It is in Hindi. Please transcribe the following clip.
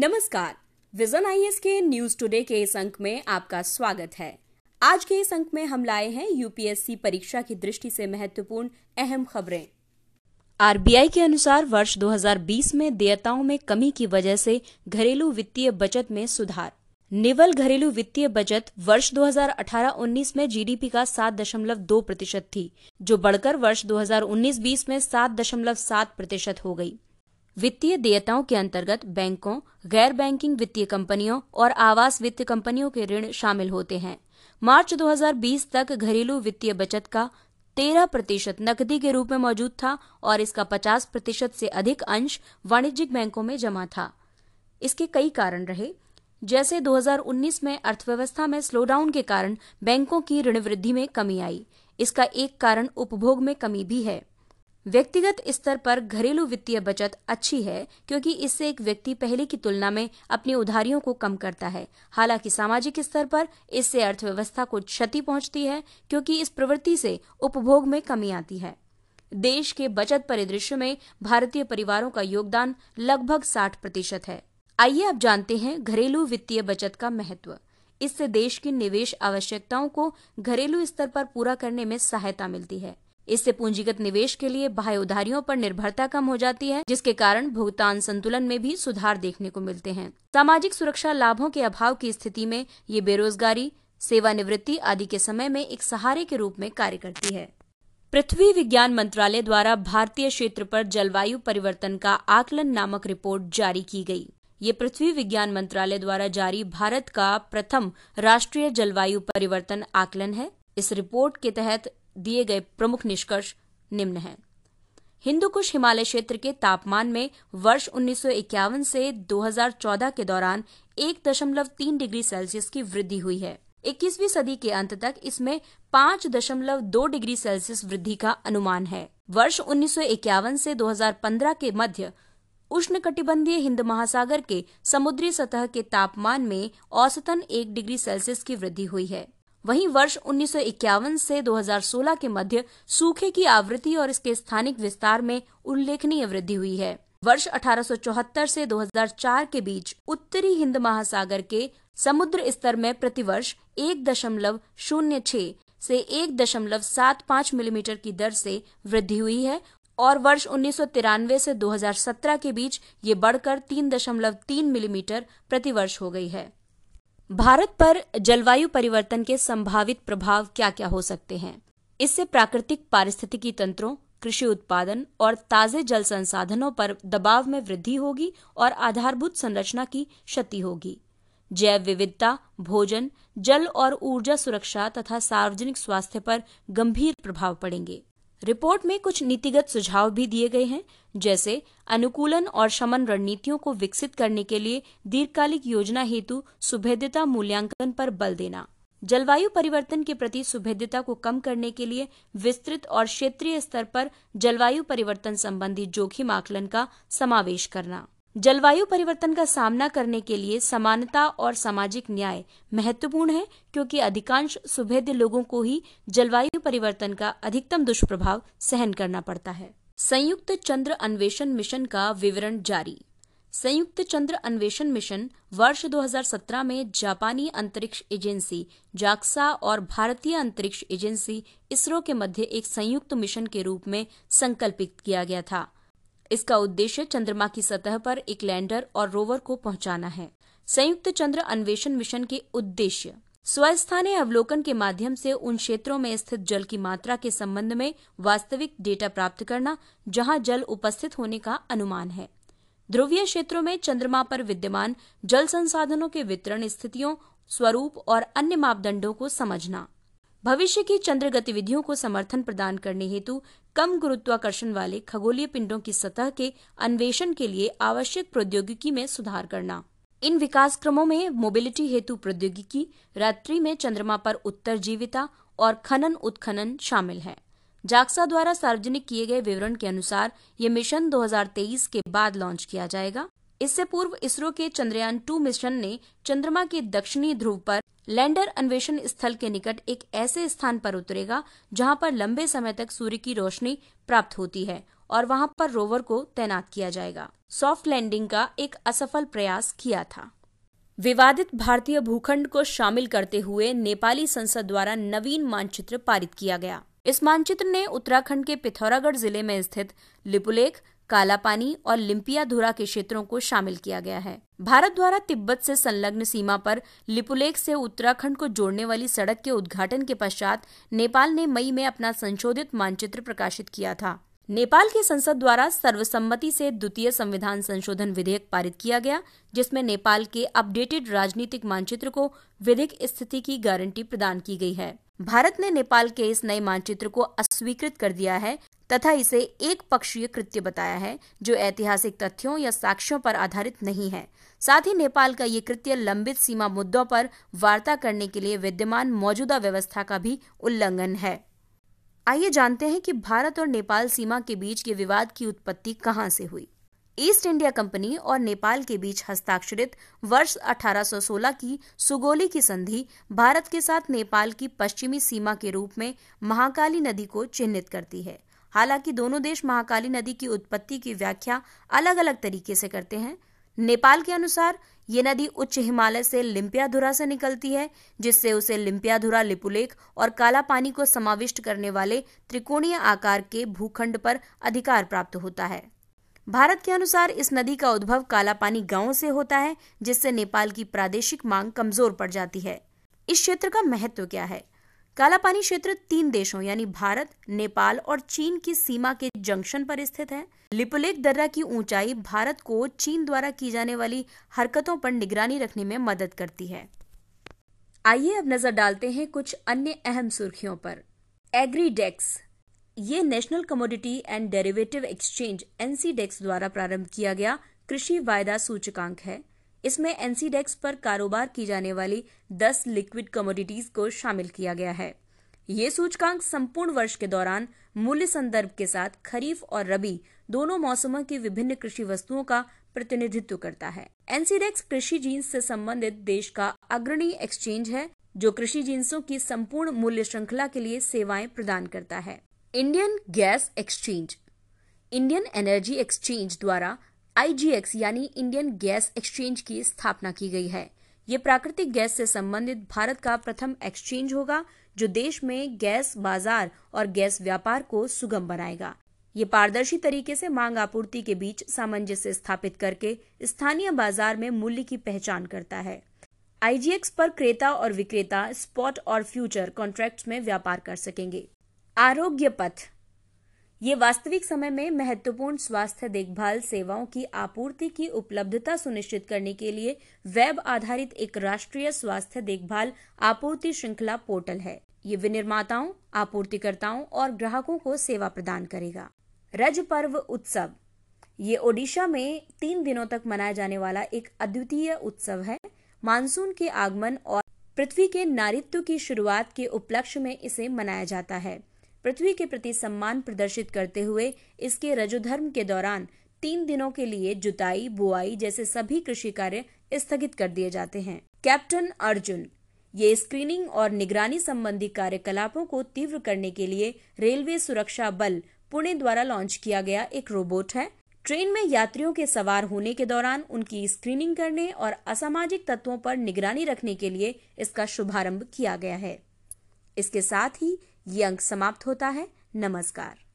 नमस्कार, विजन आई के न्यूज़ टुडे के इस अंक में आपका स्वागत है। आज के इस अंक में हम लाए हैं यूपीएससी परीक्षा की दृष्टि से महत्वपूर्ण अहम खबरें। आरबीआई के अनुसार वर्ष 2020 में देयताओं में कमी की वजह से घरेलू वित्तीय बचत में सुधार। निवल घरेलू वित्तीय बचत वर्ष 2018-19 में जीडीपी का 7.2 प्रतिशत थी, जो बढ़कर वर्ष 2019-20 में 7.7 प्रतिशत हो गई। वित्तीय देयताओं के अंतर्गत बैंकों, गैर बैंकिंग वित्तीय कंपनियों और आवास वित्तीय कंपनियों के ऋण शामिल होते हैं। मार्च 2020 तक घरेलू वित्तीय बचत का 13 प्रतिशत नकदी के रूप में मौजूद था और इसका 50 प्रतिशत से अधिक अंश वाणिज्यिक बैंकों में जमा था। इसके कई कारण रहे। जैसे 2019 में अर्थव्यवस्था में स्लोडाउन के कारण बैंकों की ऋण वृद्धि में कमी आई। इसका एक कारण उपभोग में कमी भी है। व्यक्तिगत स्तर पर घरेलू वित्तीय बचत अच्छी है, क्योंकि इससे एक व्यक्ति पहले की तुलना में अपनी उधारियों को कम करता है। हालाँकि सामाजिक स्तर पर इससे अर्थव्यवस्था को क्षति पहुँचती है, क्योंकि इस प्रवृत्ति से उपभोग में कमी आती है। देश के बचत परिदृश्य में भारतीय परिवारों का योगदान लगभग 60 प्रतिशत है। आइए अब जानते हैं घरेलू वित्तीय बचत का महत्व। इससे देश की निवेश आवश्यकताओं को घरेलू स्तर पर पूरा करने में सहायता मिलती है। इससे पूंजीगत निवेश के लिए बाह्य उधारियों पर निर्भरता कम हो जाती है, जिसके कारण भुगतान संतुलन में भी सुधार देखने को मिलते हैं। सामाजिक सुरक्षा लाभों के अभाव की स्थिति में ये बेरोजगारी, सेवानिवृत्ति आदि के समय में एक सहारे के रूप में कार्य करती है। पृथ्वी विज्ञान मंत्रालय द्वारा भारतीय क्षेत्र पर जलवायु परिवर्तन का आकलन नामक रिपोर्ट जारी की गई। ये पृथ्वी विज्ञान मंत्रालय द्वारा जारी भारत का प्रथम राष्ट्रीय जलवायु परिवर्तन आकलन है। इस रिपोर्ट के तहत दिए गए प्रमुख निष्कर्ष निम्न हैं। हिंदू कुश हिमालय क्षेत्र के तापमान में वर्ष उन्नीस से 2014 के दौरान 1.3 डिग्री सेल्सियस की वृद्धि हुई है। 21वीं सदी के अंत तक इसमें 5.2 डिग्री सेल्सियस वृद्धि का अनुमान है। वर्ष उन्नीस से 2015 के मध्य उष्णकटिबंधीय हिंद महासागर के समुद्री सतह के तापमान में औसतन एक डिग्री सेल्सियस की वृद्धि हुई है। वहीं वर्ष उन्नीस से 2016 के मध्य सूखे की आवृत्ति और इसके स्थानिक विस्तार में उल्लेखनीय वृद्धि हुई है। वर्ष 1874 से 2004 के बीच उत्तरी हिंद महासागर के समुद्र स्तर में प्रतिवर्ष एक दशमलव शून्य छह से एक दशमलव सात पाँच मिलीमीटर की दर से वृद्धि हुई है और वर्ष उन्नीस से 2017 के बीच ये बढ़कर तीन दशमलव तीन मिलीमीटर प्रतिवर्ष हो गई है। भारत पर जलवायु परिवर्तन के संभावित प्रभाव क्या क्या हो सकते हैं? इससे प्राकृतिक पारिस्थितिकी तंत्रों, कृषि उत्पादन और ताजे जल संसाधनों पर दबाव में वृद्धि होगी और आधारभूत संरचना की क्षति होगी। जैव विविधता, भोजन, जल और ऊर्जा सुरक्षा तथा सार्वजनिक स्वास्थ्य पर गंभीर प्रभाव पड़ेंगे। रिपोर्ट में कुछ नीतिगत सुझाव भी दिए गए हैं, जैसे अनुकूलन और शमन रणनीतियों को विकसित करने के लिए दीर्घकालिक योजना हेतु सुभेद्यता मूल्यांकन पर बल देना। जलवायु परिवर्तन के प्रति सुभेद्यता को कम करने के लिए विस्तृत और क्षेत्रीय स्तर पर जलवायु परिवर्तन संबंधी जोखिम आकलन का समावेश करना। जलवायु परिवर्तन का सामना करने के लिए समानता और सामाजिक न्याय महत्वपूर्ण है, क्योंकि अधिकांश सुभेद्य लोगों को ही जलवायु परिवर्तन का अधिकतम दुष्प्रभाव सहन करना पड़ता है। संयुक्त चंद्र अन्वेषण मिशन का विवरण जारी। संयुक्त चंद्र अन्वेषण मिशन वर्ष 2017 में जापानी अंतरिक्ष एजेंसी जाक्सा और भारतीय अंतरिक्ष एजेंसी इसरो के मध्य एक संयुक्त मिशन के रूप में संकल्पित किया गया था। इसका उद्देश्य चंद्रमा की सतह पर एक लैंडर और रोवर को पहुंचाना है। संयुक्त चंद्र अन्वेषण मिशन के उद्देश्य स्वस्थानीय अवलोकन के माध्यम से उन क्षेत्रों में स्थित जल की मात्रा के संबंध में वास्तविक डेटा प्राप्त करना, जहाँ जल उपस्थित होने का अनुमान है। ध्रुवीय क्षेत्रों में चंद्रमा पर विद्यमान जल संसाधनों के वितरण स्थितियों, स्वरूप और अन्य मापदंडों को समझना। भविष्य की चंद्र गतिविधियों को समर्थन प्रदान करने हेतु कम गुरुत्वाकर्षण वाले खगोलीय पिंडों की सतह के अन्वेषण के लिए आवश्यक प्रौद्योगिकी में सुधार करना। इन विकास क्रमों में मोबिलिटी हेतु प्रौद्योगिकी, रात्रि में चंद्रमा पर उत्तर जीविता और खनन उत्खनन शामिल है। जाक्सा द्वारा सार्वजनिक किए गए विवरण के अनुसार ये मिशन 2023 के बाद लॉन्च किया जाएगा। इससे पूर्व इसरो के चंद्रयान टू मिशन ने चंद्रमा के दक्षिणी ध्रुव पर लैंडर अन्वेषण स्थल के निकट एक ऐसे स्थान पर उतरेगा, जहाँ पर लंबे समय तक सूर्य की रोशनी प्राप्त होती है और वहाँ पर रोवर को तैनात किया जाएगा। सॉफ्ट लैंडिंग का एक असफल प्रयास किया था। विवादित भारतीय भूखंड को शामिल करते हुए नेपाली संसद द्वारा नवीन मानचित्र पारित किया गया। इस मानचित्र ने उत्तराखंड के पिथौरागढ़ ज़िले में स्थित लिपुलेख कालापानी और लिम्पिया धुरा के क्षेत्रों को शामिल किया गया है। भारत द्वारा तिब्बत से संलग्न सीमा पर लिपुलेख से उत्तराखंड को जोड़ने वाली सड़क के उद्घाटन के पश्चात नेपाल ने मई में अपना संशोधित मानचित्र प्रकाशित किया था। नेपाल की संसद द्वारा सर्वसम्मति से द्वितीय संविधान संशोधन विधेयक पारित किया गया, जिसमें नेपाल के अपडेटेड राजनीतिक मानचित्र को विधिक स्थिति की गारंटी प्रदान की गई है। भारत ने नेपाल के इस नए मानचित्र को अस्वीकृत कर दिया है तथा इसे एक पक्षीय कृत्य बताया है, जो ऐतिहासिक तथ्यों या साक्ष्यों पर आधारित नहीं है। साथ ही नेपाल का ये कृत्य लंबित सीमा मुद्दों पर वार्ता करने के लिए विद्यमान मौजूदा व्यवस्था का भी उल्लंघन है। आइए जानते हैं कि भारत और नेपाल सीमा के बीच के विवाद की उत्पत्ति कहाँ से हुई। ईस्ट इंडिया कंपनी और नेपाल के बीच हस्ताक्षरित वर्ष 1816 की सुगोली की संधि भारत के साथ नेपाल की पश्चिमी सीमा के रूप में महाकाली नदी को चिन्हित करती है। हालाँकि दोनों देश महाकाली नदी की उत्पत्ति की व्याख्या अलग अलग तरीके से करते हैं। नेपाल के अनुसार ये नदी उच्च हिमालय से लिम्पियाधुरा से निकलती है, जिससे उसे लिम्पियाधुरा लिपुलेख और काला पानी को समाविष्ट करने वाले त्रिकोणीय आकार के भूखंड पर अधिकार प्राप्त होता है। भारत के अनुसार इस नदी का उद्भव काला पानी गाँव से होता है, जिससे नेपाल की प्रादेशिक मांग कमज़ोर पड़ जाती है। इस क्षेत्र का महत्व क्या है? काला पानी क्षेत्र तीन देशों, यानी भारत, नेपाल और चीन की सीमा के जंक्शन पर स्थित है। लिपुलेक दर्रा की ऊंचाई भारत को चीन द्वारा की जाने वाली हरकतों पर निगरानी रखने में मदद करती है। आइए अब नज़र डालते हैं कुछ अन्य अहम सुर्खियों पर। एग्रीडेक्स, ये national commodity and derivative exchange NCDEX द्वारा प्रारंभ किया गया कृषि वायदा सूचकांक है। इसमें एनसीडेक्स पर कारोबार की जाने वाली 10 लिक्विड कमोडिटीज को शामिल किया गया है। ये सूचकांक संपूर्ण वर्ष के दौरान मूल्य संदर्भ के साथ खरीफ और रबी दोनों मौसमों की विभिन्न कृषि वस्तुओं का प्रतिनिधित्व करता है। एनसीडेक्स कृषि जीन्स से संबंधित देश का अग्रणी एक्सचेंज है, जो कृषि जींसों की संपूर्ण मूल्य श्रृंखला के लिए सेवाएँ प्रदान करता है। Indian gas exchange. Indian energy exchange द्वारा आईजीएक्स यानी इंडियन गैस एक्सचेंज की स्थापना की गई है। ये प्राकृतिक गैस से संबंधित भारत का प्रथम एक्सचेंज होगा, जो देश में गैस बाज़ार और गैस व्यापार को सुगम बनाएगा। ये पारदर्शी तरीके से मांग आपूर्ति के बीच सामंजस्य स्थापित करके स्थानीय बाज़ार में मूल्य की पहचान करता है। आईजीएक्स पर क्रेता और विक्रेता स्पॉट और फ्यूचर कॉन्ट्रैक्ट्स में व्यापार कर सकेंगे। आरोग्य पथ ये वास्तविक समय में महत्वपूर्ण स्वास्थ्य देखभाल सेवाओं की आपूर्ति की उपलब्धता सुनिश्चित करने के लिए वेब आधारित एक राष्ट्रीय स्वास्थ्य देखभाल आपूर्ति श्रृंखला पोर्टल है। ये विनिर्माताओं, आपूर्तिकर्ताओं और ग्राहकों को सेवा प्रदान करेगा। रज पर्व उत्सव। ये ओडिशा में तीन दिनों तक मनाया जाने वाला एक अद्वितीय उत्सव है। मानसून के आगमन और पृथ्वी के नारित्व की शुरुआत के उपलक्ष्य में इसे मनाया जाता है। पृथ्वी के प्रति सम्मान प्रदर्शित करते हुए इसके रजोधर्म के दौरान तीन दिनों के लिए जुताई, बुआई जैसे सभी कृषि कार्य स्थगित कर दिए जाते हैं। कैप्टन अर्जुन, ये स्क्रीनिंग और निगरानी संबंधी कार्यकलापों को तीव्र करने के लिए रेलवे सुरक्षा बल पुणे द्वारा लॉन्च किया गया एक रोबोट है। ट्रेन में यात्रियों के सवार होने के दौरान उनकी स्क्रीनिंग करने और असामाजिक तत्वों पर निगरानी रखने के लिए इसका शुभारंभ किया गया है। इसके साथ ही ये अंक समाप्त होता है। नमस्कार।